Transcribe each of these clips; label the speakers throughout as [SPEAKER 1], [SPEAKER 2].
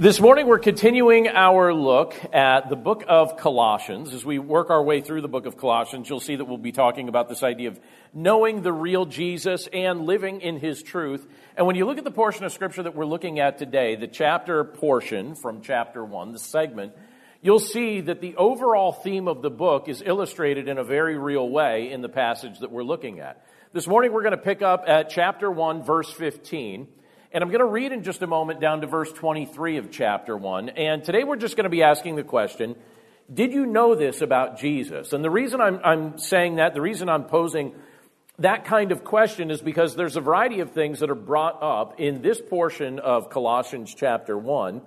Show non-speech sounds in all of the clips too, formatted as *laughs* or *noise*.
[SPEAKER 1] This morning, we're continuing our look at the book of Colossians. As we work our way through the book of Colossians, you'll see that we'll be talking about this idea of knowing the real Jesus and living in his truth. And when you look at the portion of scripture that we're looking at today, the chapter portion from chapter one, the segment, you'll see that the overall theme of the book is illustrated in a very real way in the passage that we're looking at. This morning, we're going to pick up at chapter 1, verse 15. And I'm going to read in just a moment down to verse 23 of chapter 1. And today we're just going to be asking the question Did you know this about Jesus? And the reason I'm, I'm saying that, the reason I'm posing that kind of question is because there's a variety of things that are brought up in this portion of Colossians chapter 1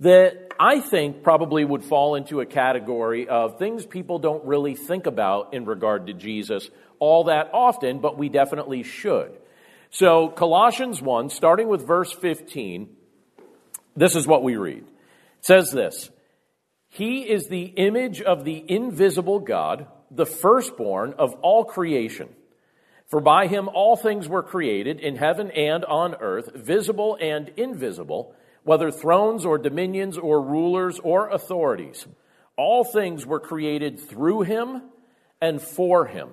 [SPEAKER 1] that I think probably would fall into a category of things people don't really think about in regard to Jesus all that often, but we definitely should. So, Colossians 1, starting with verse 15, this is what we read. It says this He is the image of the invisible God, the firstborn of all creation. For by him all things were created in heaven and on earth, visible and invisible, whether thrones or dominions or rulers or authorities. All things were created through him and for him.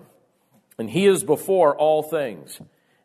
[SPEAKER 1] And he is before all things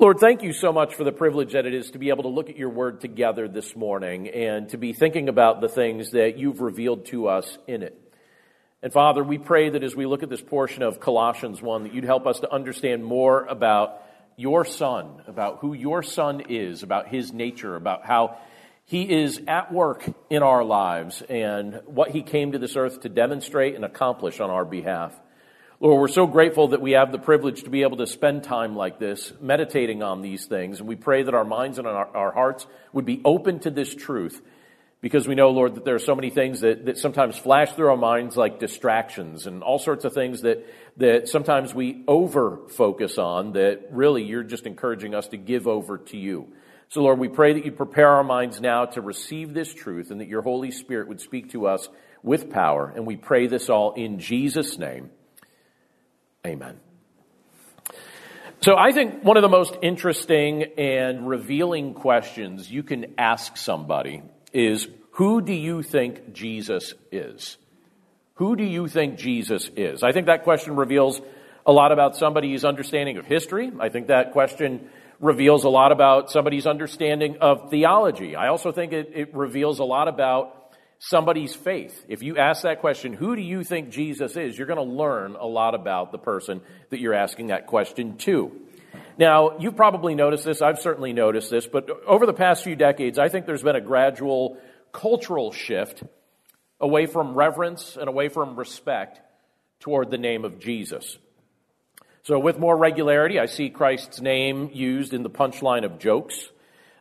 [SPEAKER 1] Lord, thank you so much for the privilege that it is to be able to look at your word together this morning and to be thinking about the things that you've revealed to us in it. And Father, we pray that as we look at this portion of Colossians 1, that you'd help us to understand more about your Son, about who your Son is, about his nature, about how he is at work in our lives and what he came to this earth to demonstrate and accomplish on our behalf. Lord, we're so grateful that we have the privilege to be able to spend time like this, meditating on these things. And we pray that our minds and our, our hearts would be open to this truth because we know, Lord, that there are so many things that, that sometimes flash through our minds like distractions and all sorts of things that, that sometimes we over focus on that really you're just encouraging us to give over to you. So, Lord, we pray that you prepare our minds now to receive this truth and that your Holy Spirit would speak to us with power. And we pray this all in Jesus' name. Amen. So I think one of the most interesting and revealing questions you can ask somebody is who do you think Jesus is? Who do you think Jesus is? I think that question reveals a lot about somebody's understanding of history. I think that question reveals a lot about somebody's understanding of theology. I also think it, it reveals a lot about somebody's faith. If you ask that question, who do you think Jesus is? You're going to learn a lot about the person that you're asking that question to. Now, you've probably noticed this, I've certainly noticed this, but over the past few decades, I think there's been a gradual cultural shift away from reverence and away from respect toward the name of Jesus. So, with more regularity, I see Christ's name used in the punchline of jokes.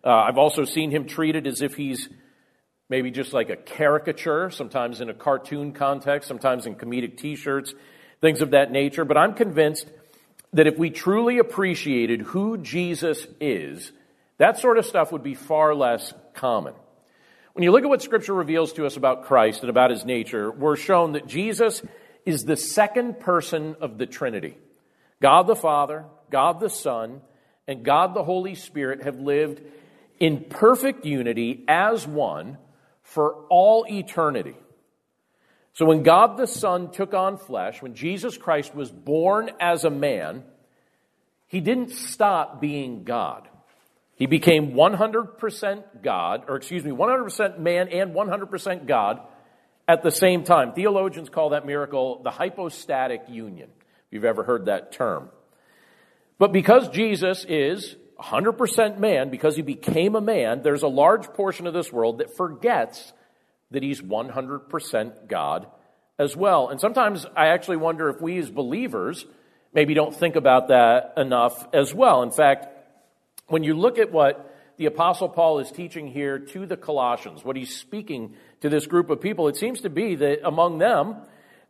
[SPEAKER 1] Uh, I've also seen him treated as if he's maybe just like a caricature, sometimes in a cartoon context, sometimes in comedic t shirts, things of that nature. But I'm convinced that if we truly appreciated who Jesus is, that sort of stuff would be far less common. When you look at what Scripture reveals to us about Christ and about his nature, we're shown that Jesus is the second person of the Trinity God the Father, God the Son, and God the Holy Spirit have lived in perfect unity as one for all eternity. So when God the Son took on flesh, when Jesus Christ was born as a man, he didn't stop being God. He became 100% God, or excuse me, 100% man and 100% God at the same time. Theologians call that miracle the hypostatic union, if you've ever heard that term. But because Jesus is 100% man, because he became a man, there's a large portion of this world that forgets that he's 100% God as well. And sometimes I actually wonder if we as believers maybe don't think about that enough as well. In fact, when you look at what the Apostle Paul is teaching here to the Colossians, what he's speaking to this group of people, it seems to be that among them,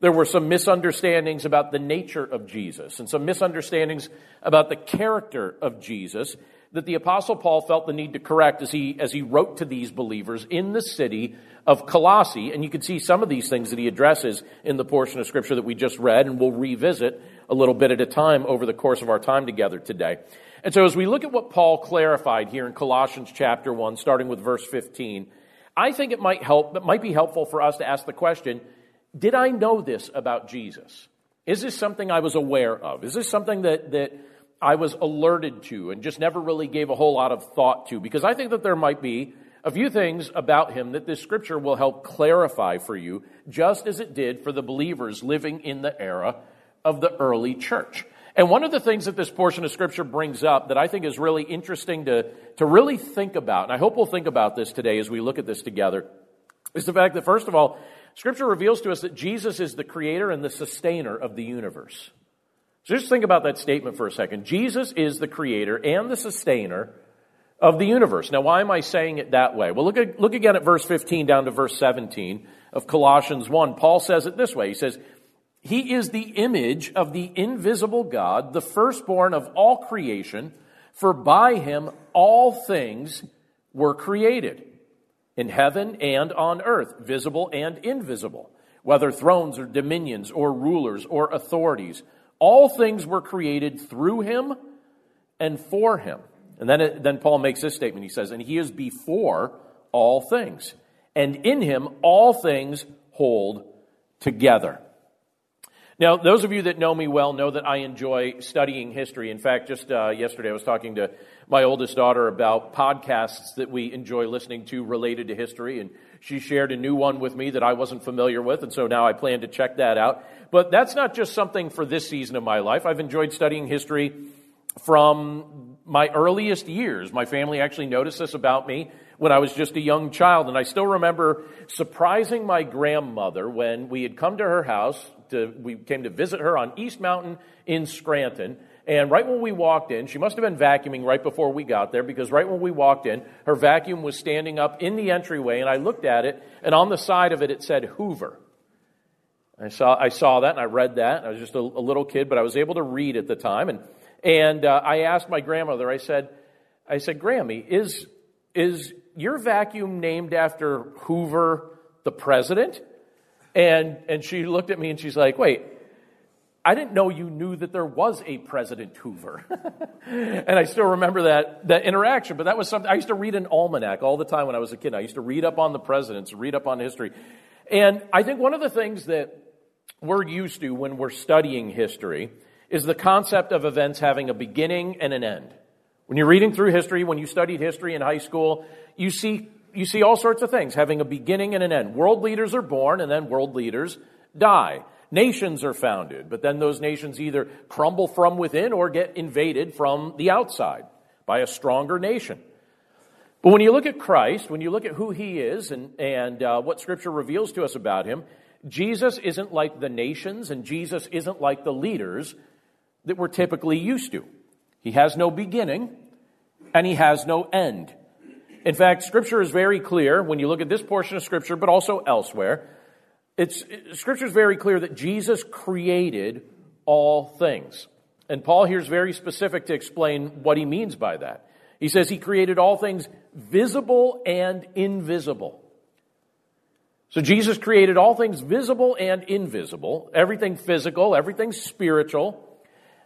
[SPEAKER 1] there were some misunderstandings about the nature of Jesus and some misunderstandings about the character of Jesus that the apostle Paul felt the need to correct as he, as he wrote to these believers in the city of Colossae. And you can see some of these things that he addresses in the portion of scripture that we just read and we'll revisit a little bit at a time over the course of our time together today. And so as we look at what Paul clarified here in Colossians chapter 1, starting with verse 15, I think it might help, it might be helpful for us to ask the question, did I know this about Jesus? Is this something I was aware of? Is this something that, that I was alerted to and just never really gave a whole lot of thought to? Because I think that there might be a few things about him that this scripture will help clarify for you, just as it did for the believers living in the era of the early church. And one of the things that this portion of scripture brings up that I think is really interesting to, to really think about, and I hope we'll think about this today as we look at this together, is the fact that first of all, Scripture reveals to us that Jesus is the creator and the sustainer of the universe. So just think about that statement for a second. Jesus is the creator and the sustainer of the universe. Now, why am I saying it that way? Well, look, at, look again at verse 15 down to verse 17 of Colossians 1. Paul says it this way. He says, He is the image of the invisible God, the firstborn of all creation, for by him all things were created in heaven and on earth, visible and invisible, whether thrones or dominions or rulers or authorities. All things were created through him and for him. And then, it, then Paul makes this statement. He says, And he is before all things, and in him all things hold together. Now, those of you that know me well know that I enjoy studying history. In fact, just uh, yesterday I was talking to my oldest daughter about podcasts that we enjoy listening to related to history, and she shared a new one with me that I wasn't familiar with, and so now I plan to check that out. But that's not just something for this season of my life. I've enjoyed studying history from my earliest years. My family actually noticed this about me when I was just a young child, and I still remember surprising my grandmother when we had come to her house to, we came to visit her on East Mountain in Scranton. And right when we walked in, she must have been vacuuming right before we got there because right when we walked in, her vacuum was standing up in the entryway and I looked at it and on the side of it, it said Hoover. I saw, I saw that and I read that. I was just a, a little kid, but I was able to read at the time. And, and uh, I asked my grandmother, I said, I said, Grammy, is, is your vacuum named after Hoover, the president? And, and she looked at me and she's like, wait, I didn't know you knew that there was a President Hoover. *laughs* and I still remember that, that interaction, but that was something, I used to read an almanac all the time when I was a kid. I used to read up on the presidents, read up on history. And I think one of the things that we're used to when we're studying history is the concept of events having a beginning and an end. When you're reading through history, when you studied history in high school, you see you see all sorts of things having a beginning and an end. World leaders are born and then world leaders die. Nations are founded, but then those nations either crumble from within or get invaded from the outside by a stronger nation. But when you look at Christ, when you look at who he is and, and uh, what Scripture reveals to us about him, Jesus isn't like the nations and Jesus isn't like the leaders that we're typically used to. He has no beginning and he has no end. In fact, Scripture is very clear when you look at this portion of Scripture, but also elsewhere. It's, Scripture is very clear that Jesus created all things. And Paul here is very specific to explain what he means by that. He says he created all things visible and invisible. So Jesus created all things visible and invisible, everything physical, everything spiritual,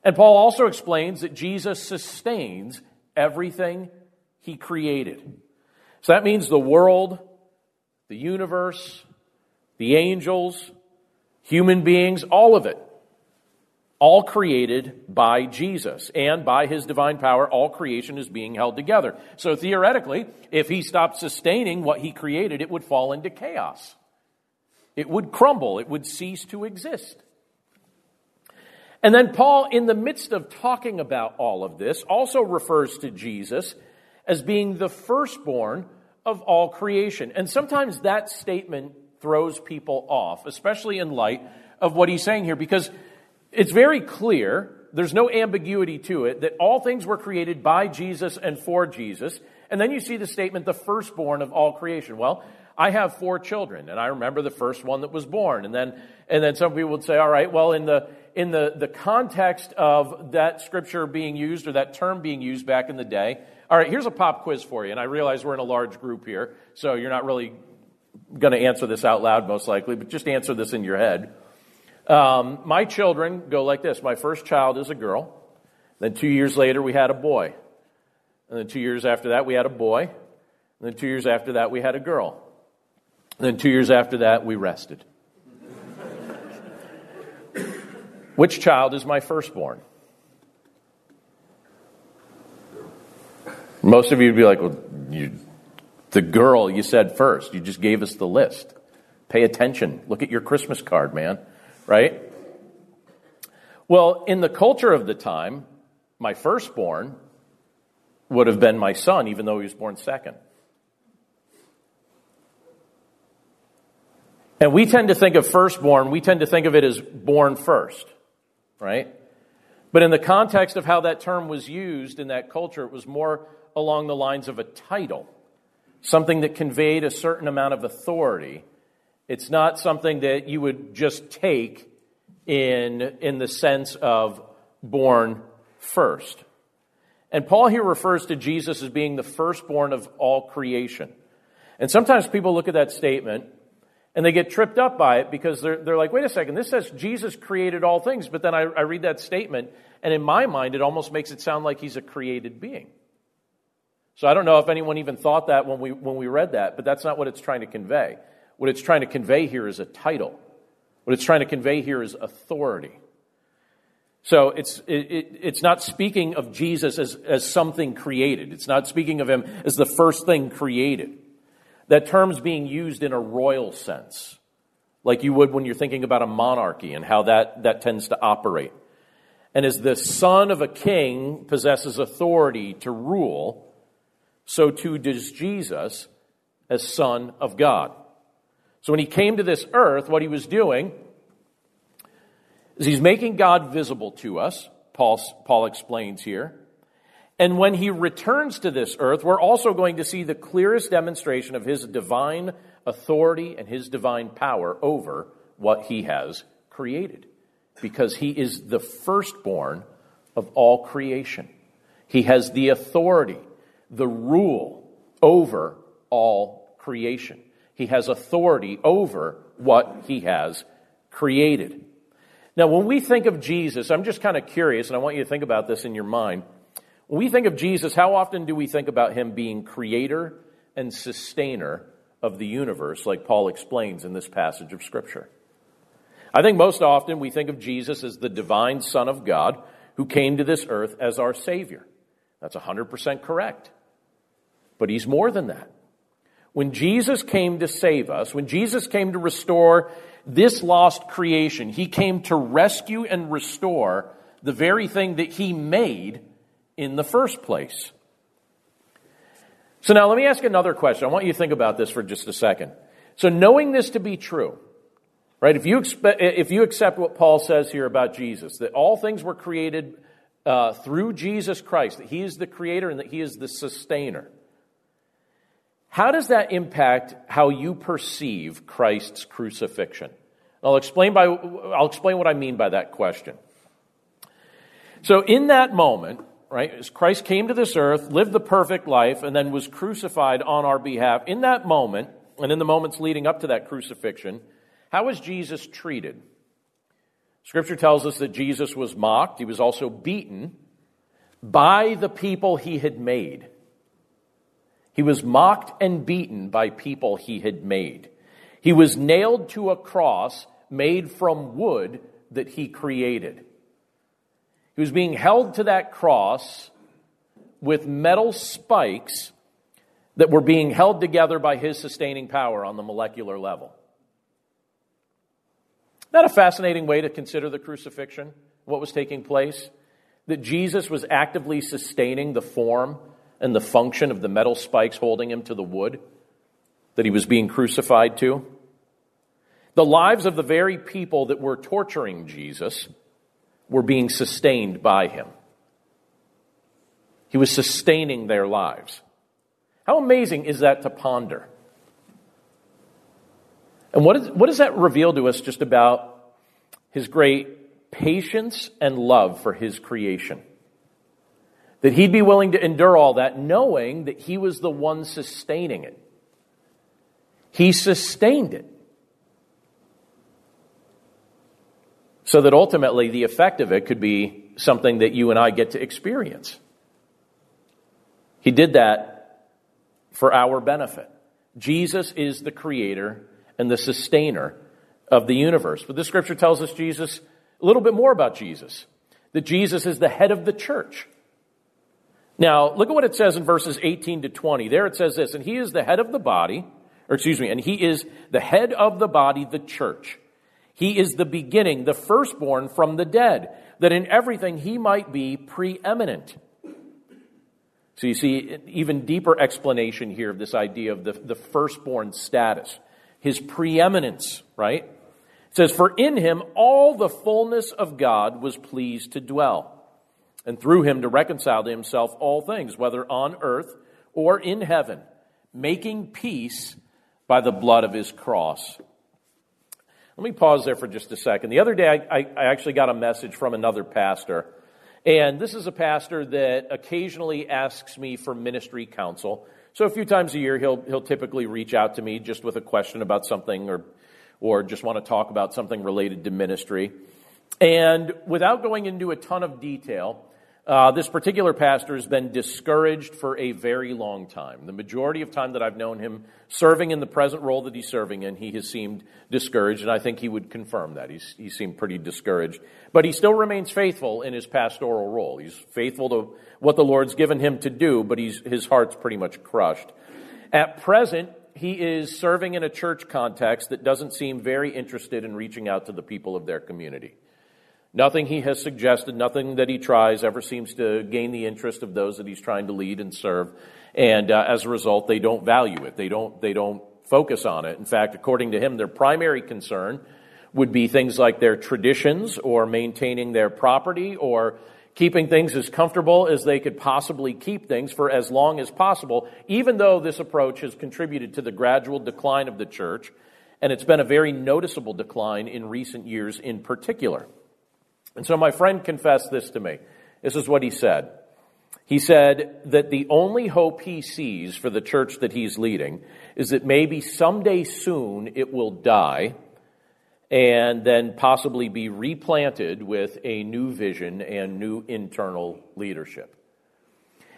[SPEAKER 1] And Paul also explains that Jesus sustains everything he created. So that means the world, the universe, the angels, human beings, all of it. All created by Jesus and by his divine power, all creation is being held together. So theoretically, if he stopped sustaining what he created, it would fall into chaos. It would crumble. It would cease to exist. And then Paul, in the midst of talking about all of this, also refers to Jesus as being the firstborn of all creation. And sometimes that statement throws people off, especially in light of what he's saying here, because it's very clear, there's no ambiguity to it, that all things were created by Jesus and for Jesus. And then you see the statement, the firstborn of all creation. Well, I have four children, and I remember the first one that was born. And then, and then some people would say, all right, well, in the, in the, the context of that scripture being used or that term being used back in the day. All right, here's a pop quiz for you. And I realize we're in a large group here, so you're not really going to answer this out loud, most likely, but just answer this in your head. Um, my children go like this My first child is a girl. Then two years later, we had a boy. And then two years after that, we had a boy. And then two years after that, we had a girl. And then two years after that, we rested. *laughs* Which child is my firstborn? Most of you would be like, well, you, the girl you said first. You just gave us the list. Pay attention. Look at your Christmas card, man. Right? Well, in the culture of the time, my firstborn would have been my son, even though he was born second. And we tend to think of firstborn, we tend to think of it as born first right? But in the context of how that term was used in that culture, it was more along the lines of a title, something that conveyed a certain amount of authority. It's not something that you would just take in, in the sense of born first. And Paul here refers to Jesus as being the firstborn of all creation. And sometimes people look at that statement and they get tripped up by it because they're, they're like, wait a second, this says Jesus created all things. But then I, I read that statement, and in my mind, it almost makes it sound like he's a created being. So I don't know if anyone even thought that when we, when we read that, but that's not what it's trying to convey. What it's trying to convey here is a title. What it's trying to convey here is authority. So it's, it, it, it's not speaking of Jesus as, as something created. It's not speaking of him as the first thing created. That term's being used in a royal sense, like you would when you're thinking about a monarchy and how that, that tends to operate. And as the son of a king possesses authority to rule, so too does Jesus as son of God. So when he came to this earth, what he was doing is he's making God visible to us, Paul, Paul explains here. And when he returns to this earth, we're also going to see the clearest demonstration of his divine authority and his divine power over what he has created. Because he is the firstborn of all creation. He has the authority, the rule over all creation. He has authority over what he has created. Now, when we think of Jesus, I'm just kind of curious, and I want you to think about this in your mind. When we think of Jesus, how often do we think about him being creator and sustainer of the universe, like Paul explains in this passage of Scripture? I think most often we think of Jesus as the divine Son of God who came to this earth as our Savior. That's 100% correct. But he's more than that. When Jesus came to save us, when Jesus came to restore this lost creation, he came to rescue and restore the very thing that he made in the first place. So now let me ask another question. I want you to think about this for just a second. So knowing this to be true, right? If you, expect, if you accept what Paul says here about Jesus, that all things were created uh, through Jesus Christ, that he is the creator and that he is the sustainer. How does that impact how you perceive Christ's crucifixion? I'll explain by, I'll explain what I mean by that question. So in that moment, right? As Christ came to this earth, lived the perfect life, and then was crucified on our behalf. In that moment, and in the moments leading up to that crucifixion, how was Jesus treated? Scripture tells us that Jesus was mocked, he was also beaten by the people he had made. He was mocked and beaten by people he had made. He was nailed to a cross made from wood that he created. He was being held to that cross with metal spikes that were being held together by his sustaining power on the molecular level. That a fascinating way to consider the crucifixion, what was taking place? That Jesus was actively sustaining the form and the function of the metal spikes holding him to the wood that he was being crucified to. The lives of the very people that were torturing Jesus were being sustained by him. He was sustaining their lives. How amazing is that to ponder? And what, is, what does that reveal to us just about his great patience and love for his creation? That he'd be willing to endure all that knowing that he was the one sustaining it. He sustained it. So that ultimately the effect of it could be something that you and I get to experience. He did that for our benefit. Jesus is the creator and the sustainer of the universe. But the scripture tells us Jesus, a little bit more about Jesus, that Jesus is the head of the church. Now, look at what it says in verses 18 to 20. There it says this, and he is the head of the body, or excuse me, and he is the head of the body, the church. He is the beginning, the firstborn from the dead, that in everything he might be preeminent. So you see, even deeper explanation here of this idea of the, the firstborn status, his preeminence, right? It says, For in him all the fullness of God was pleased to dwell and through him to reconcile to himself all things, whether on earth or in heaven, making peace by the blood of his cross. Let me pause there for just a second. The other day, I, I, actually got a message from another pastor. And this is a pastor that occasionally asks me for ministry counsel. So a few times a year, he'll, he'll typically reach out to me just with a question about something or, or just want to talk about something related to ministry. And without going into a ton of detail, uh, this particular pastor has been discouraged for a very long time. The majority of time that I've known him serving in the present role that he's serving in, he has seemed discouraged, and I think he would confirm that. He's, he seemed pretty discouraged. But he still remains faithful in his pastoral role. He's faithful to what the Lord's given him to do, but he's, his heart's pretty much crushed. At present, he is serving in a church context that doesn't seem very interested in reaching out to the people of their community. Nothing he has suggested, nothing that he tries ever seems to gain the interest of those that he's trying to lead and serve. And uh, as a result, they don't value it. They don't, they don't focus on it. In fact, according to him, their primary concern would be things like their traditions or maintaining their property or keeping things as comfortable as they could possibly keep things for as long as possible, even though this approach has contributed to the gradual decline of the church. And it's been a very noticeable decline in recent years in particular. And so my friend confessed this to me. This is what he said. He said that the only hope he sees for the church that he's leading is that maybe someday soon it will die and then possibly be replanted with a new vision and new internal leadership.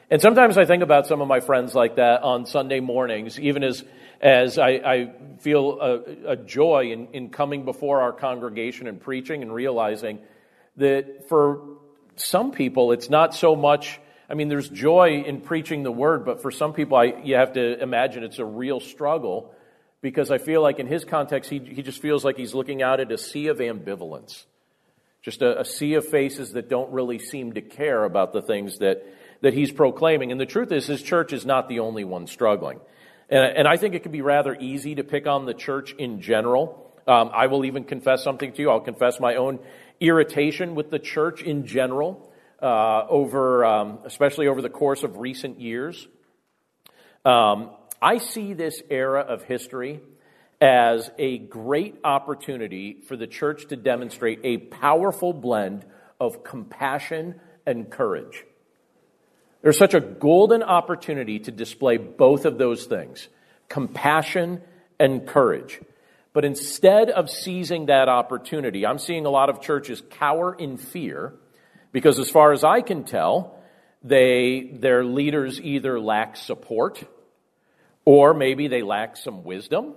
[SPEAKER 1] And sometimes I think about some of my friends like that on Sunday mornings, even as, as I, I feel a, a joy in, in coming before our congregation and preaching and realizing that for some people, it's not so much, I mean, there's joy in preaching the word, but for some people, I, you have to imagine it's a real struggle because I feel like in his context, he, he just feels like he's looking out at a sea of ambivalence. Just a, a sea of faces that don't really seem to care about the things that, that he's proclaiming. And the truth is, his church is not the only one struggling. And, and I think it can be rather easy to pick on the church in general. Um, I will even confess something to you. I'll confess my own irritation with the church in general, uh, over, um, especially over the course of recent years. Um, I see this era of history as a great opportunity for the church to demonstrate a powerful blend of compassion and courage. There's such a golden opportunity to display both of those things compassion and courage. But instead of seizing that opportunity, I'm seeing a lot of churches cower in fear because, as far as I can tell, they, their leaders either lack support, or maybe they lack some wisdom,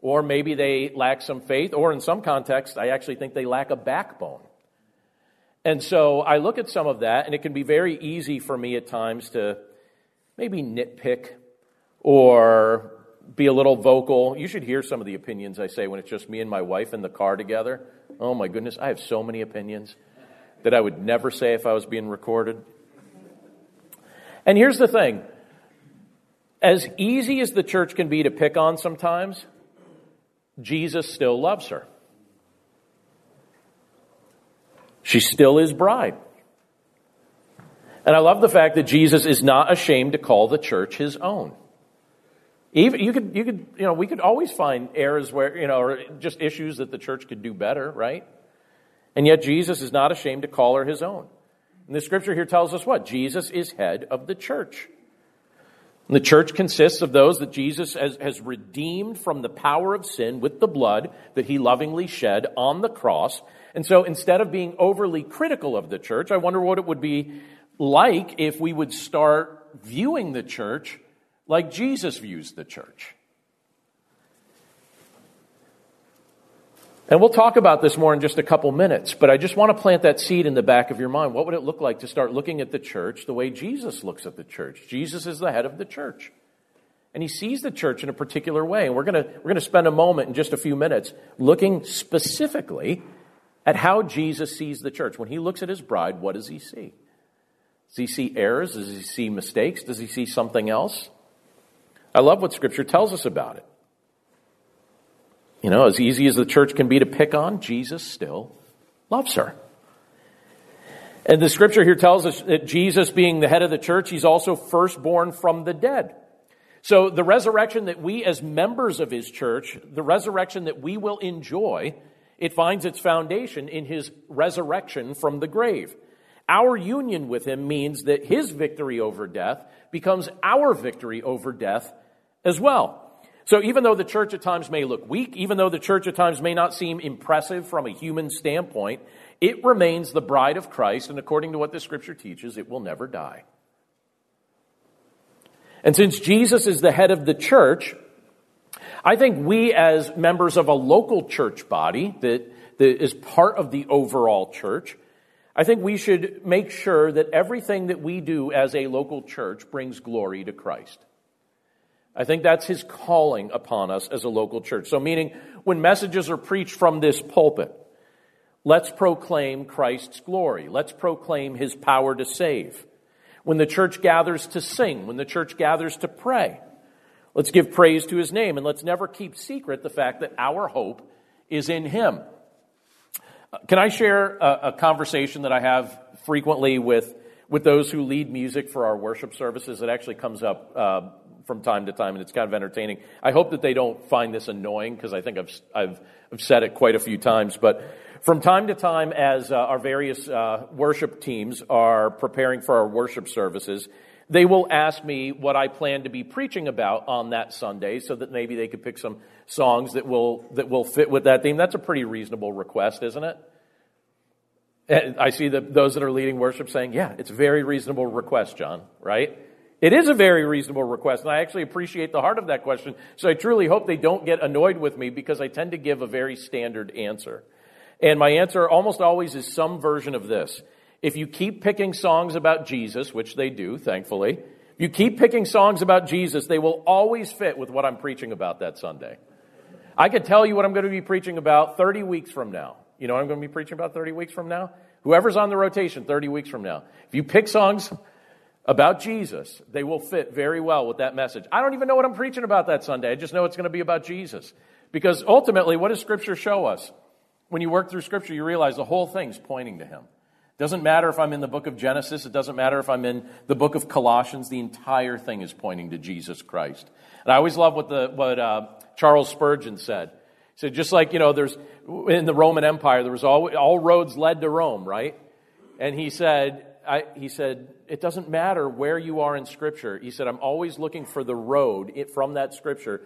[SPEAKER 1] or maybe they lack some faith, or in some contexts, I actually think they lack a backbone. And so I look at some of that, and it can be very easy for me at times to maybe nitpick or be a little vocal. You should hear some of the opinions I say when it's just me and my wife in the car together. Oh my goodness, I have so many opinions that I would never say if I was being recorded. And here's the thing as easy as the church can be to pick on sometimes, Jesus still loves her. She still is bride. And I love the fact that Jesus is not ashamed to call the church his own. Even, you could, you could, you know, we could always find errors where, you know, or just issues that the church could do better, right? And yet Jesus is not ashamed to call her his own. And the scripture here tells us what? Jesus is head of the church. And the church consists of those that Jesus has, has redeemed from the power of sin with the blood that he lovingly shed on the cross. And so instead of being overly critical of the church, I wonder what it would be like if we would start viewing the church like Jesus views the church. And we'll talk about this more in just a couple minutes, but I just want to plant that seed in the back of your mind. What would it look like to start looking at the church the way Jesus looks at the church? Jesus is the head of the church. And he sees the church in a particular way. And we're going to, we're going to spend a moment in just a few minutes looking specifically at how Jesus sees the church. When he looks at his bride, what does he see? Does he see errors? Does he see mistakes? Does he see something else? I love what Scripture tells us about it. You know, as easy as the church can be to pick on, Jesus still loves her. And the scripture here tells us that Jesus, being the head of the church, he's also firstborn from the dead. So the resurrection that we, as members of his church, the resurrection that we will enjoy, it finds its foundation in his resurrection from the grave. Our union with him means that his victory over death becomes our victory over death as well. So even though the church at times may look weak, even though the church at times may not seem impressive from a human standpoint, it remains the bride of Christ, and according to what the scripture teaches, it will never die. And since Jesus is the head of the church, I think we as members of a local church body that, that is part of the overall church, I think we should make sure that everything that we do as a local church brings glory to Christ. I think that's his calling upon us as a local church. So, meaning when messages are preached from this pulpit, let's proclaim Christ's glory. Let's proclaim his power to save. When the church gathers to sing, when the church gathers to pray, let's give praise to his name and let's never keep secret the fact that our hope is in him. Can I share a, a conversation that I have frequently with, with those who lead music for our worship services? It actually comes up uh, from time to time, and it's kind of entertaining. I hope that they don't find this annoying because I think I've, I've, I've, said it quite a few times. But from time to time, as uh, our various uh, worship teams are preparing for our worship services, they will ask me what I plan to be preaching about on that Sunday so that maybe they could pick some songs that will, that will fit with that theme. That's a pretty reasonable request, isn't it? I see the, those that are leading worship saying, yeah, it's a very reasonable request, John, right? It is a very reasonable request, and I actually appreciate the heart of that question. So I truly hope they don't get annoyed with me because I tend to give a very standard answer. And my answer almost always is some version of this. If you keep picking songs about Jesus, which they do, thankfully, if you keep picking songs about Jesus, they will always fit with what I'm preaching about that Sunday. I could tell you what I'm going to be preaching about 30 weeks from now. You know what I'm going to be preaching about 30 weeks from now? Whoever's on the rotation 30 weeks from now. If you pick songs about Jesus, they will fit very well with that message. I don't even know what I'm preaching about that Sunday. I just know it's going to be about Jesus. Because ultimately, what does Scripture show us? When you work through Scripture, you realize the whole thing's pointing to Him. It doesn't matter if I'm in the book of Genesis, it doesn't matter if I'm in the book of Colossians, the entire thing is pointing to Jesus Christ. And I always love what, the, what uh, Charles Spurgeon said. He said, just like, you know, there's in the Roman Empire, there was all, all roads led to Rome, right? And he said, I, he said, it doesn't matter where you are in Scripture. He said, I'm always looking for the road from that Scripture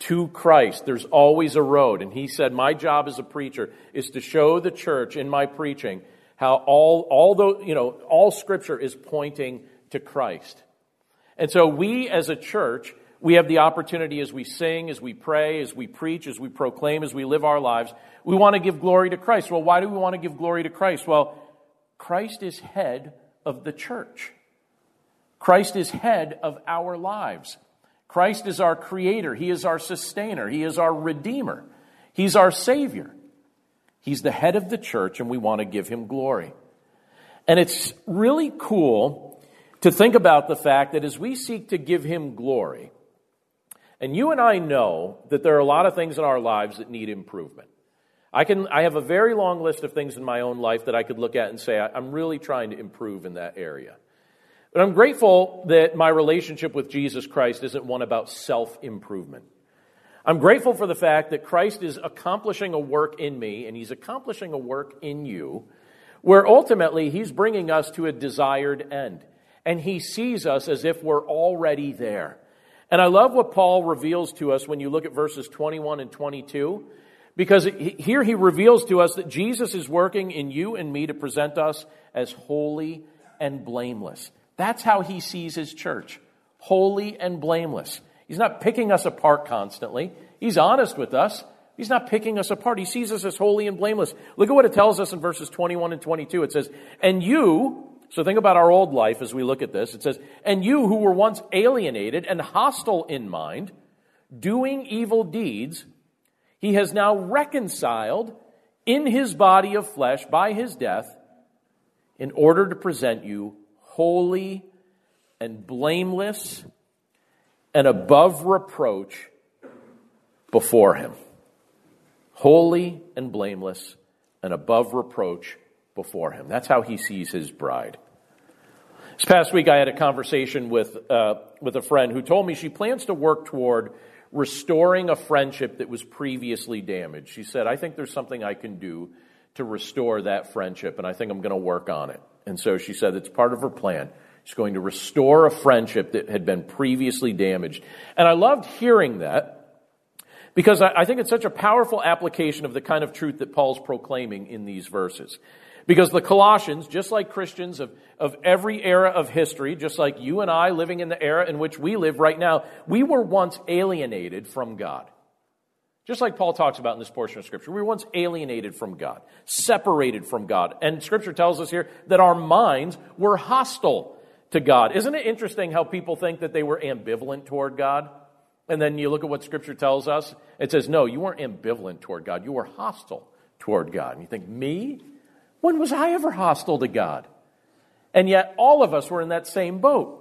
[SPEAKER 1] to Christ. There's always a road. And he said, My job as a preacher is to show the church in my preaching how all, all the, you know, all scripture is pointing to Christ. And so we as a church, we have the opportunity as we sing, as we pray, as we preach, as we proclaim, as we live our lives, we want to give glory to Christ. Well, why do we want to give glory to Christ? Well, Christ is head of the church. Christ is head of our lives. Christ is our creator. He is our sustainer. He is our redeemer. He's our savior. He's the head of the church and we want to give him glory. And it's really cool to think about the fact that as we seek to give him glory, and you and I know that there are a lot of things in our lives that need improvement. I can, I have a very long list of things in my own life that I could look at and say, I'm really trying to improve in that area. But I'm grateful that my relationship with Jesus Christ isn't one about self improvement. I'm grateful for the fact that Christ is accomplishing a work in me and he's accomplishing a work in you where ultimately he's bringing us to a desired end. And he sees us as if we're already there. And I love what Paul reveals to us when you look at verses 21 and 22, because here he reveals to us that Jesus is working in you and me to present us as holy and blameless. That's how he sees his church holy and blameless. He's not picking us apart constantly. He's honest with us. He's not picking us apart. He sees us as holy and blameless. Look at what it tells us in verses 21 and 22. It says, And you, so think about our old life as we look at this. It says, And you who were once alienated and hostile in mind, doing evil deeds, he has now reconciled in his body of flesh by his death in order to present you holy and blameless and above reproach before him. Holy and blameless and above reproach before him. That's how he sees his bride. This past week, I had a conversation with, uh, with a friend who told me she plans to work toward restoring a friendship that was previously damaged. She said, I think there's something I can do to restore that friendship, and I think I'm going to work on it. And so she said it's part of her plan. She's going to restore a friendship that had been previously damaged. And I loved hearing that because I think it's such a powerful application of the kind of truth that Paul's proclaiming in these verses. Because the Colossians, just like Christians of, of every era of history, just like you and I living in the era in which we live right now, we were once alienated from God. Just like Paul talks about in this portion of Scripture, we were once alienated from God, separated from God. And Scripture tells us here that our minds were hostile to God. Isn't it interesting how people think that they were ambivalent toward God? And then you look at what Scripture tells us. It says, no, you weren't ambivalent toward God. You were hostile toward God. And you think, me? When was I ever hostile to God? And yet, all of us were in that same boat.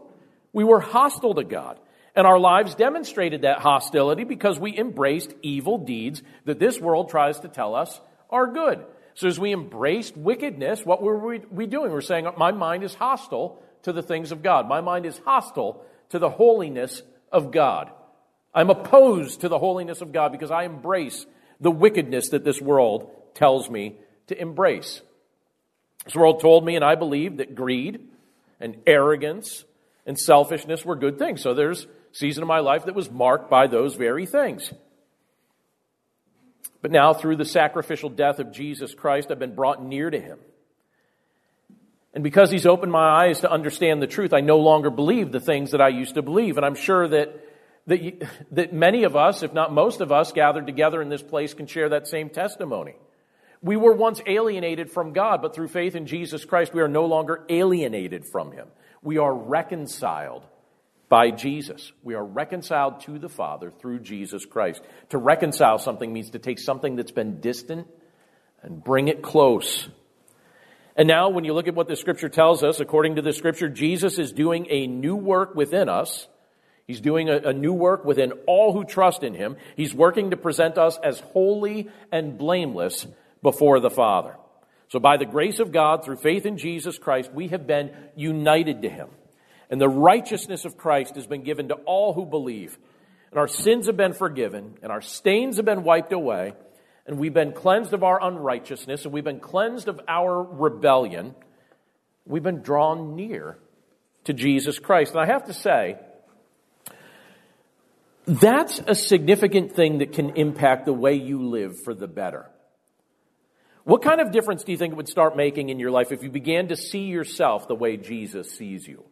[SPEAKER 1] We were hostile to God. And our lives demonstrated that hostility because we embraced evil deeds that this world tries to tell us are good. So as we embraced wickedness, what were we doing? We're saying, my mind is hostile to the things of God. My mind is hostile to the holiness of God. I'm opposed to the holiness of God because I embrace the wickedness that this world tells me to embrace. This world told me, and I believed, that greed and arrogance and selfishness were good things. So there's season of my life that was marked by those very things. But now, through the sacrificial death of Jesus Christ, I've been brought near to him. And because he's opened my eyes to understand the truth, I no longer believe the things that I used to believe. And I'm sure that, that, you, *laughs* that many of us, if not most of us, gathered together in this place can share that same testimony. We were once alienated from God, but through faith in Jesus Christ, we are no longer alienated from him. We are reconciled by Jesus. We are reconciled to the Father through Jesus Christ. To reconcile something means to take something that's been distant and bring it close. And now, when you look at what the scripture tells us, according to the scripture, Jesus is doing a new work within us. He's doing a, a, new work within all who trust in him. He's working to present us as holy and blameless before the Father. So, by the grace of God, through faith in Jesus Christ, we have been united to him. And the righteousness of Christ has been given to all who believe. And our sins have been forgiven, and our stains have been wiped away, and we've been cleansed of our unrighteousness, and we've been cleansed of our rebellion. We've been drawn near to Jesus Christ. And I have to say, That's a significant thing that can impact the way you live for the better. What kind of difference do you think it would start making in your life if you began to see yourself the way Jesus sees you?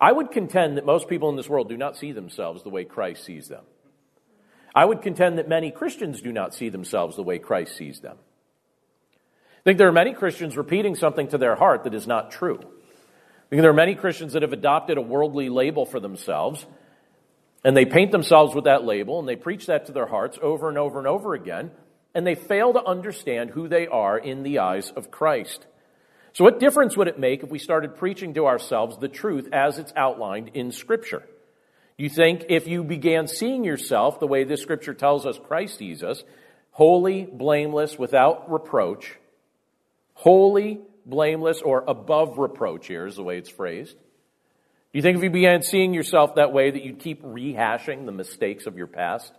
[SPEAKER 1] I would contend that most people in this world do not see themselves the way Christ sees them. I would contend that many Christians do not see themselves the way Christ sees them. I think there are many Christians repeating something to their heart that is not true. I think there are many Christians that have adopted a worldly label for themselves, and they paint themselves with that label, and they preach that to their hearts over and over and over again, and they fail to understand who they are in the eyes of Christ. So, what difference would it make if we started preaching to ourselves the truth as it's outlined in Scripture? You think if you began seeing yourself the way this Scripture tells us Christ sees us, holy, blameless, without reproach, holy, blameless, or above reproach, here is the way it's phrased. Do you think if you began seeing yourself that way that you'd keep rehashing the mistakes of your past?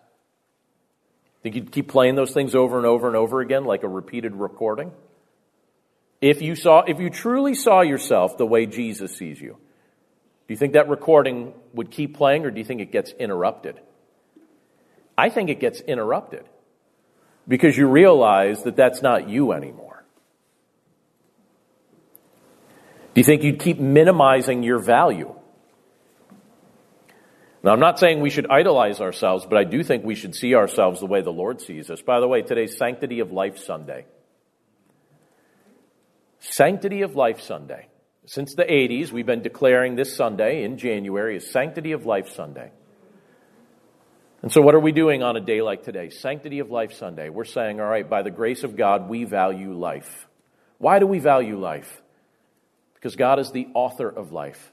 [SPEAKER 1] You'd keep playing those things over and over and over again like a repeated recording? If you saw, if you truly saw yourself the way Jesus sees you, do you think that recording would keep playing or do you think it gets interrupted? I think it gets interrupted because you realize that that's not you anymore. Do you think you'd keep minimizing your value? Now, I'm not saying we should idolize ourselves, but I do think we should see ourselves the way the Lord sees us. By the way, today's Sanctity of Life Sunday. Sanctity of Life Sunday. Since the 80s, we've been declaring this Sunday in January as Sanctity of Life Sunday. And so, what are we doing on a day like today? Sanctity of Life Sunday. We're saying, all right, by the grace of God, we value life. Why do we value life? Because God is the author of life.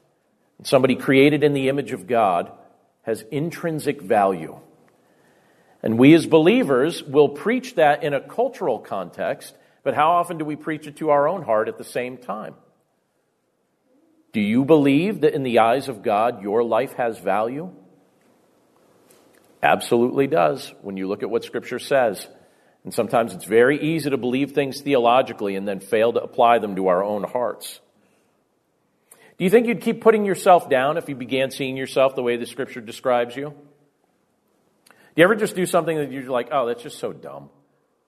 [SPEAKER 1] And somebody created in the image of God has intrinsic value. And we as believers will preach that in a cultural context but how often do we preach it to our own heart at the same time? Do you believe that in the eyes of God your life has value? Absolutely does when you look at what Scripture says. And sometimes it's very easy to believe things theologically and then fail to apply them to our own hearts. Do you think you'd keep putting yourself down if you began seeing yourself the way the Scripture describes you? Do you ever just do something that you're like, oh, that's just so dumb?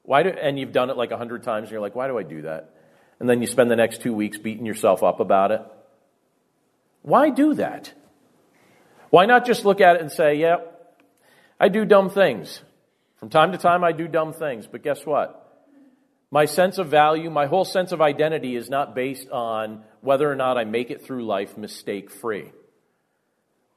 [SPEAKER 1] Why do, and you've done it like a hundred times and you're like, why do I do that? And then you spend the next two weeks beating yourself up about it. Why do that? Why not just look at it and say, yeah, I do dumb things. From time to time, I do dumb things, but guess what? My sense of value, my whole sense of identity is not based on whether or not I make it through life mistake free.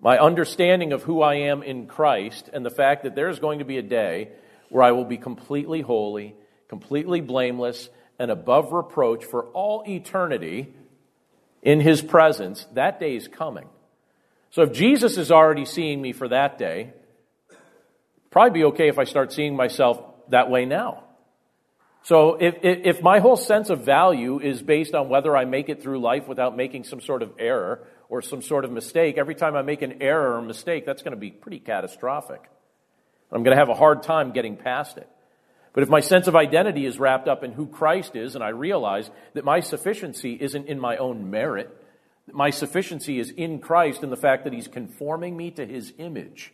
[SPEAKER 1] My understanding of who I am in Christ and the fact that there's going to be a day where I will be completely holy, completely blameless, and above reproach for all eternity in his presence, that day is coming. So if Jesus is already seeing me for that day, probably be okay if I start seeing myself that way now. So if, if my whole sense of value is based on whether I make it through life without making some sort of error or some sort of mistake, every time I make an error or mistake, that's going to be pretty catastrophic. I'm going to have a hard time getting past it. But if my sense of identity is wrapped up in who Christ is, and I realize that my sufficiency isn't in my own merit, my sufficiency is in Christ and the fact that He's conforming me to His image,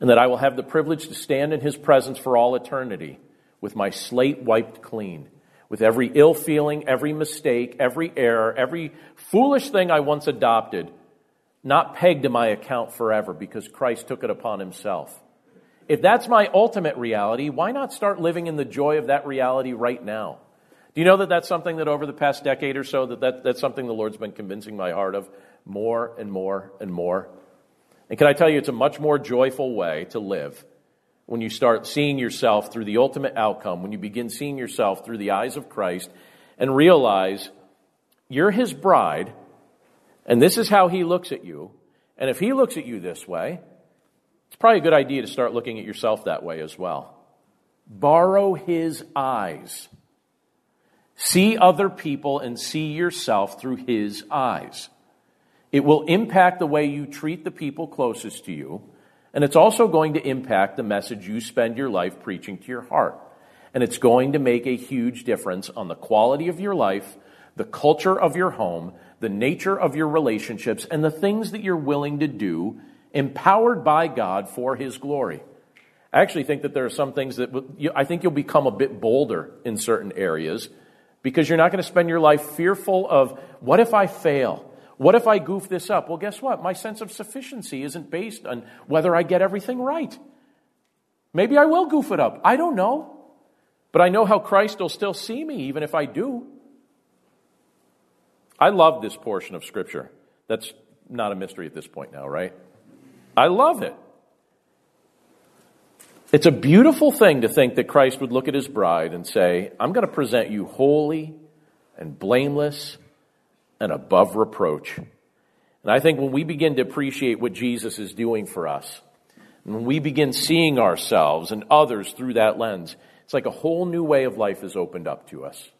[SPEAKER 1] and that I will have the privilege to stand in His presence for all eternity with my slate wiped clean, with every ill feeling, every mistake, every error, every foolish thing I once adopted not pegged to my account forever because Christ took it upon himself. If that's my ultimate reality, why not start living in the joy of that reality right now? Do you know that that's something that over the past decade or so, that, that that's something the Lord's been convincing my heart of more and more and more? And can I tell you, it's a much more joyful way to live when you start seeing yourself through the ultimate outcome, when you begin seeing yourself through the eyes of Christ and realize you're his bride and this is how he looks at you. And if he looks at you this way, it's probably a good idea to start looking at yourself that way as well. Borrow his eyes. See other people and see yourself through his eyes. It will impact the way you treat the people closest to you, and it's also going to impact the message you spend your life preaching to your heart. And it's going to make a huge difference on the quality of your life, the culture of your home, the nature of your relationships, and the things that you're willing to do, empowered by God for His glory. I actually think that there are some things that I think you'll become a bit bolder in certain areas because you're not going to spend your life fearful of what if I fail? What if I goof this up? Well, guess what? My sense of sufficiency isn't based on whether I get everything right. Maybe I will goof it up. I don't know. But I know how Christ will still see me even if I do. I love this portion of Scripture. That's not a mystery at this point now, right? I love it. It's a beautiful thing to think that Christ would look at his bride and say, I'm going to present you holy and blameless and above reproach. And I think when we begin to appreciate what Jesus is doing for us, when we begin seeing ourselves and others through that lens, it's like a whole new way of life is opened up to us.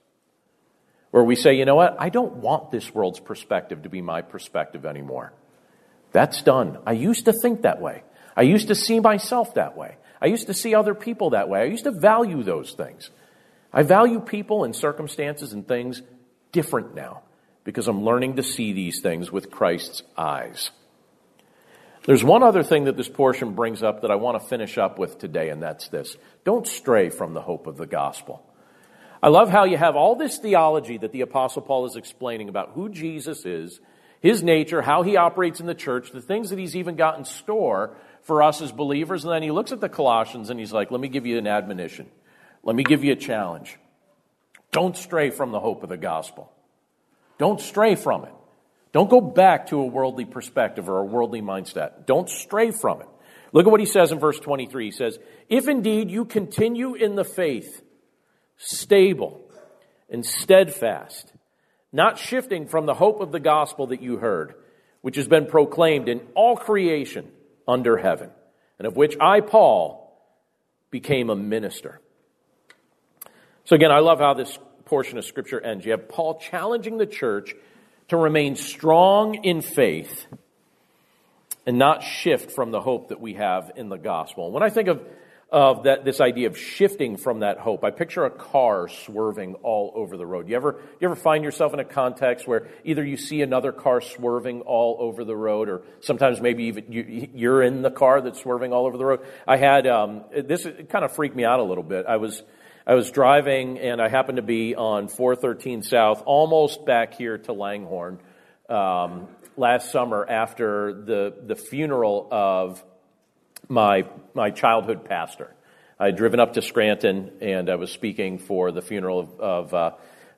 [SPEAKER 1] Where we say, you know what? I don't want this world's perspective to be my perspective anymore. That's done. I used to think that way. I used to see myself that way. I used to see other people that way. I used to value those things. I value people and circumstances and things different now because I'm learning to see these things with Christ's eyes. There's one other thing that this portion brings up that I want to finish up with today, and that's this. Don't stray from the hope of the gospel. I love how you have all this theology that the Apostle Paul is explaining about who Jesus is, his nature, how he operates in the church, the things that he's even got in store for us as believers. And then he looks at the Colossians and he's like, let me give you an admonition. Let me give you a challenge. Don't stray from the hope of the gospel. Don't stray from it. Don't go back to a worldly perspective or a worldly mindset. Don't stray from it. Look at what he says in verse 23. He says, If indeed you continue in the faith, stable and steadfast, not shifting from the hope of the gospel that you heard, which has been proclaimed in all creation under heaven, and of which I, Paul, became a minister. So again, I love how this portion of scripture ends. You have Paul challenging the church to remain strong in faith and not shift from the hope that we have in the gospel. When I think of of that, this idea of shifting from that hope. I picture a car swerving all over the road. You ever, you ever find yourself in a context where either you see another car swerving all over the road, or sometimes maybe even you, you're in the car that's swerving all over the road? I had, um, this kind of freaked me out a little bit. I was, I was driving and I happened to be on 413 South, almost back here to Langhorne, um, last summer after the, the funeral of my, my childhood pastor. I had driven up to Scranton and I was speaking for the funeral of, of, uh,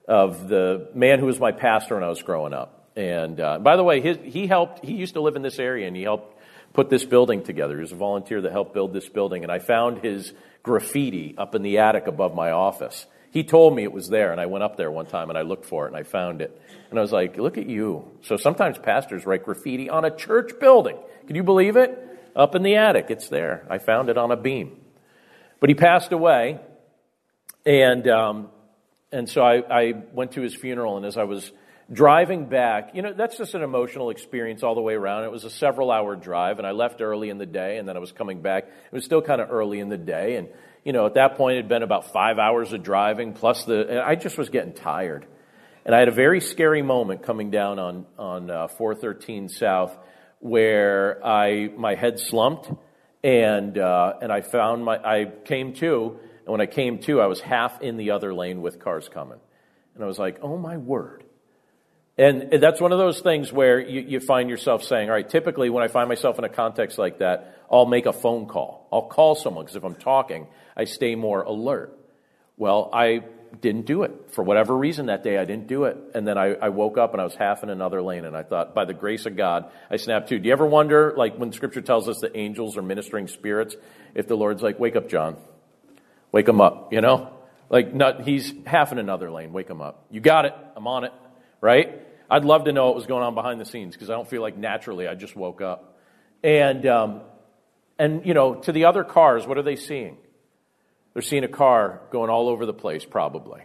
[SPEAKER 1] of the man who was my pastor when I was growing up. And uh, by the way, his, he helped, he used to live in this area and he helped put this building together. He was a volunteer that helped build this building. And I found his graffiti up in the attic above my office. He told me it was there, and I went up there one time and I looked for it and I found it. And I was like, look at you. So sometimes pastors write graffiti on a church building. Can you believe it? up in the attic. It's there. I found it on a beam. But he passed away, and um, and so I, I went to his funeral. And as I was driving back, you know, that's just an emotional experience all the way around. It was a several hour drive, and I left early in the day, and then I was coming back. It was still kind of early in the day, and you know, at that point, it had been about five hours of driving plus the. I just was getting tired, and I had a very scary moment coming down on on uh, 413 South where I my head slumped and uh, and I found my I came to and when I came to I was half in the other lane with cars coming and I was like oh my word and that's one of those things where you, you find yourself saying all right typically when I find myself in a context like that I'll make a phone call I'll call someone because if I'm talking I stay more alert well I didn't do it. For whatever reason that day, I didn't do it. And then I, I, woke up and I was half in another lane. And I thought, by the grace of God, I snapped to. Do you ever wonder, like when scripture tells us that angels are ministering spirits, if the Lord's like, wake up, John, wake him up, you know? Like, not, he's half in another lane, wake him up. You got it, I'm on it, right? I'd love to know what was going on behind the scenes because I don't feel like naturally I just woke up. And, um, and, you know, to the other cars, what are they seeing? They're seeing a car going all over the place, probably,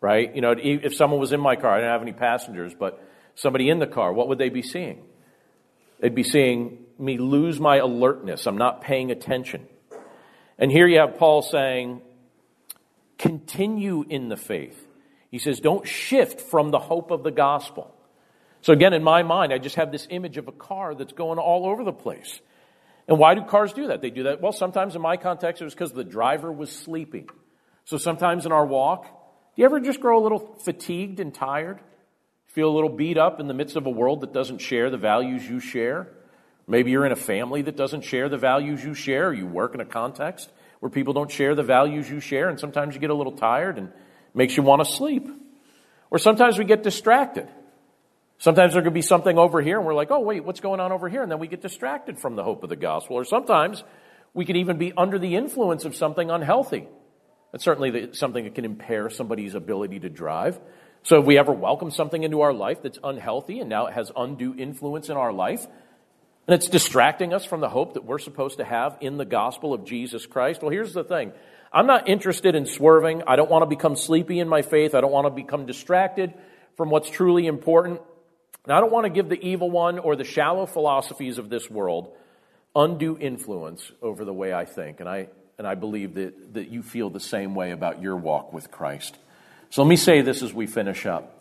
[SPEAKER 1] right? You know, if someone was in my car, I didn't have any passengers, but somebody in the car, what would they be seeing? They'd be seeing me lose my alertness. I'm not paying attention. And here you have Paul saying, continue in the faith. He says, don't shift from the hope of the gospel. So again, in my mind, I just have this image of a car that's going all over the place. And why do cars do that? They do that, well, sometimes in my context, it was because the driver was sleeping. So sometimes in our walk, do you ever just grow a little fatigued and tired? Feel a little beat up in the midst of a world that doesn't share the values you share? Maybe you're in a family that doesn't share the values you share. You work in a context where people don't share the values you share, and sometimes you get a little tired and makes you want to sleep. Or sometimes we get distracted. Sometimes there could be something over here and we're like, oh, wait, what's going on over here? And then we get distracted from the hope of the gospel. Or sometimes we could even be under the influence of something unhealthy. That's certainly something that can impair somebody's ability to drive. So if we ever welcome something into our life that's unhealthy and now it has undue influence in our life, and it's distracting us from the hope that we're supposed to have in the gospel of Jesus Christ, well, here's the thing. I'm not interested in swerving. I don't want to become sleepy in my faith. I don't want to become distracted from what's truly important. And I don't want to give the evil one or the shallow philosophies of this world undue influence over the way I think. And I, and I believe that, that you feel the same way about your walk with Christ. So let me say this as we finish up.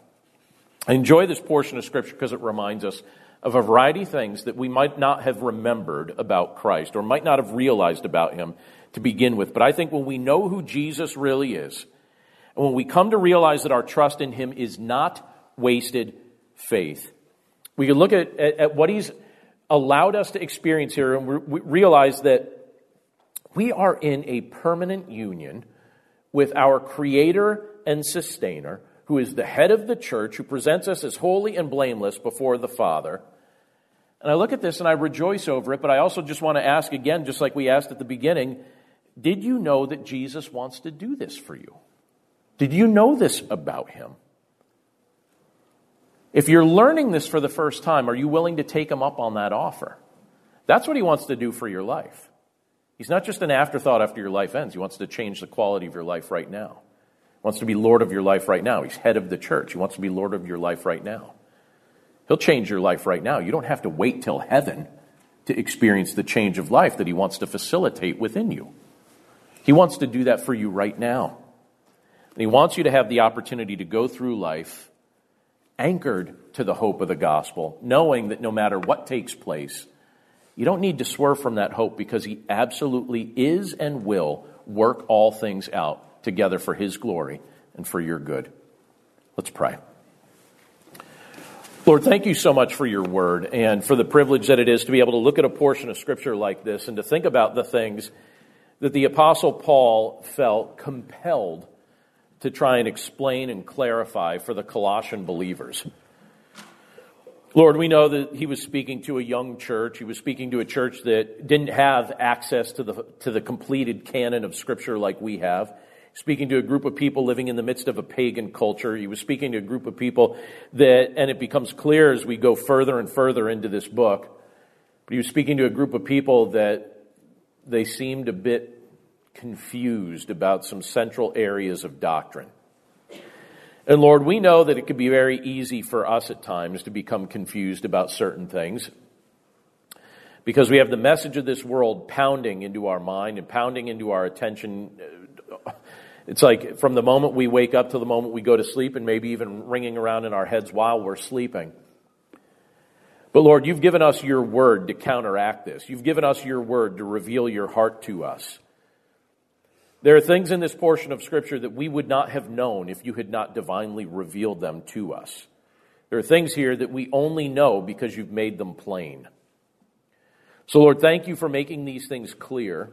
[SPEAKER 1] I enjoy this portion of Scripture because it reminds us of a variety of things that we might not have remembered about Christ or might not have realized about Him to begin with. But I think when we know who Jesus really is, and when we come to realize that our trust in Him is not wasted faith, we can look at, at, at what he's allowed us to experience here and we realize that we are in a permanent union with our creator and sustainer, who is the head of the church, who presents us as holy and blameless before the Father. And I look at this and I rejoice over it, but I also just want to ask again, just like we asked at the beginning, did you know that Jesus wants to do this for you? Did you know this about him? If you're learning this for the first time, are you willing to take him up on that offer? That's what he wants to do for your life. He's not just an afterthought after your life ends. He wants to change the quality of your life right now. He wants to be Lord of your life right now. He's head of the church. He wants to be Lord of your life right now. He'll change your life right now. You don't have to wait till heaven to experience the change of life that he wants to facilitate within you. He wants to do that for you right now. And he wants you to have the opportunity to go through life anchored to the hope of the gospel, knowing that no matter what takes place, you don't need to swerve from that hope because he absolutely is and will work all things out together for his glory and for your good. Let's pray. Lord, thank you so much for your word and for the privilege that it is to be able to look at a portion of scripture like this and to think about the things that the apostle Paul felt compelled to try and explain and clarify for the Colossian believers. Lord, we know that he was speaking to a young church. He was speaking to a church that didn't have access to the, to the completed canon of Scripture like we have. Speaking to a group of people living in the midst of a pagan culture. He was speaking to a group of people that, and it becomes clear as we go further and further into this book, but he was speaking to a group of people that they seemed a bit confused about some central areas of doctrine. And Lord, we know that it could be very easy for us at times to become confused about certain things because we have the message of this world pounding into our mind and pounding into our attention. Uh, it's like from the moment we wake up to the moment we go to sleep and maybe even ringing around in our heads while we're sleeping. But Lord, you've given us your word to counteract this. You've given us your word to reveal your heart to us. There are things in this portion of Scripture that we would not have known if you had not divinely revealed them to us. There are things here that we only know because you've made them plain. So, Lord, thank you for making these things clear,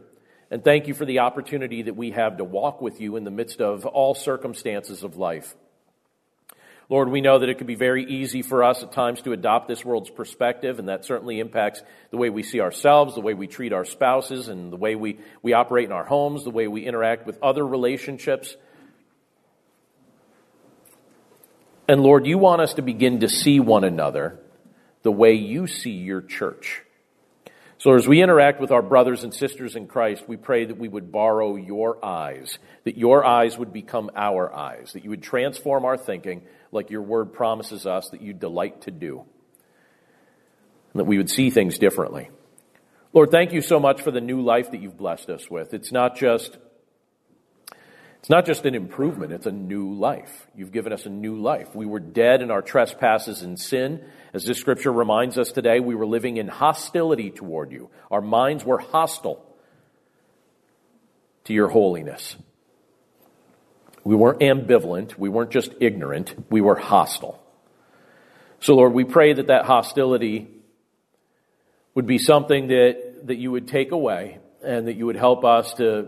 [SPEAKER 1] and thank you for the opportunity that we have to walk with you in the midst of all circumstances of life. Lord, we know that it can be very easy for us at times to adopt this world's perspective, and that certainly impacts the way we see ourselves, the way we treat our spouses, and the way we, we operate in our homes, the way we interact with other relationships. And Lord, you want us to begin to see one another the way you see your church. So as we interact with our brothers and sisters in Christ, we pray that we would borrow your eyes, that your eyes would become our eyes, that you would transform our thinking like your word promises us that you delight to do, and that we would see things differently. Lord, thank you so much for the new life that you've blessed us with. It's not just It's not just an improvement, it's a new life. You've given us a new life. We were dead in our trespasses and sin. As this scripture reminds us today, we were living in hostility toward you. Our minds were hostile to your holiness. We weren't ambivalent. We weren't just ignorant. We were hostile. So, Lord, we pray that that hostility would be something that, that you would take away and that you would help us to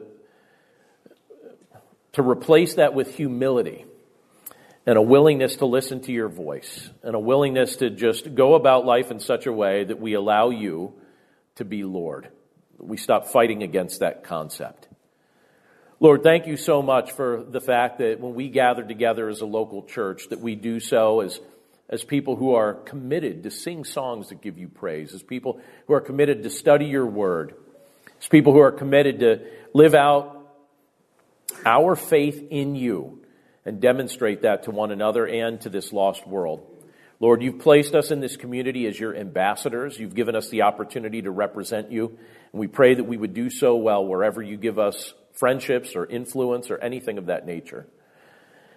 [SPEAKER 1] to replace that with humility and a willingness to listen to your voice and a willingness to just go about life in such a way that we allow you to be Lord. We stop fighting against that concept. Lord, thank you so much for the fact that when we gather together as a local church, that we do so as, as people who are committed to sing songs that give you praise, as people who are committed to study your word, as people who are committed to live out our faith in you and demonstrate that to one another and to this lost world. Lord, you've placed us in this community as your ambassadors. You've given us the opportunity to represent you. And we pray that we would do so well wherever you give us friendships or influence or anything of that nature.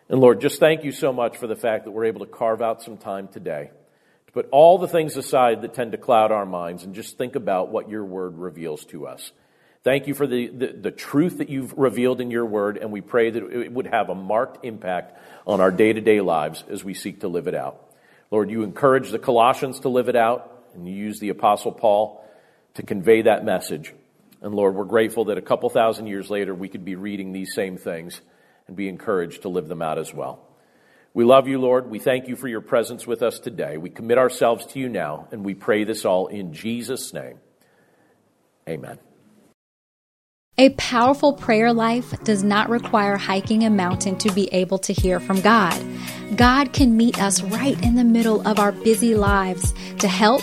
[SPEAKER 1] And Lord, just thank you so much for the fact that we're able to carve out some time today to put all the things aside that tend to cloud our minds and just think about what your word reveals to us. Thank you for the, the, the, truth that you've revealed in your word, and we pray that it would have a marked impact on our day to day lives as we seek to live it out. Lord, you encourage the Colossians to live it out, and you use the Apostle Paul to convey that message. And Lord, we're grateful that a couple thousand years later we could be reading these same things and be encouraged to live them out as well. We love you, Lord. We thank you for your presence with us today. We commit ourselves to you now, and we pray this all in Jesus' name. Amen.
[SPEAKER 2] A powerful prayer life does not require hiking a mountain to be able to hear from God. God can meet us right in the middle of our busy lives to help,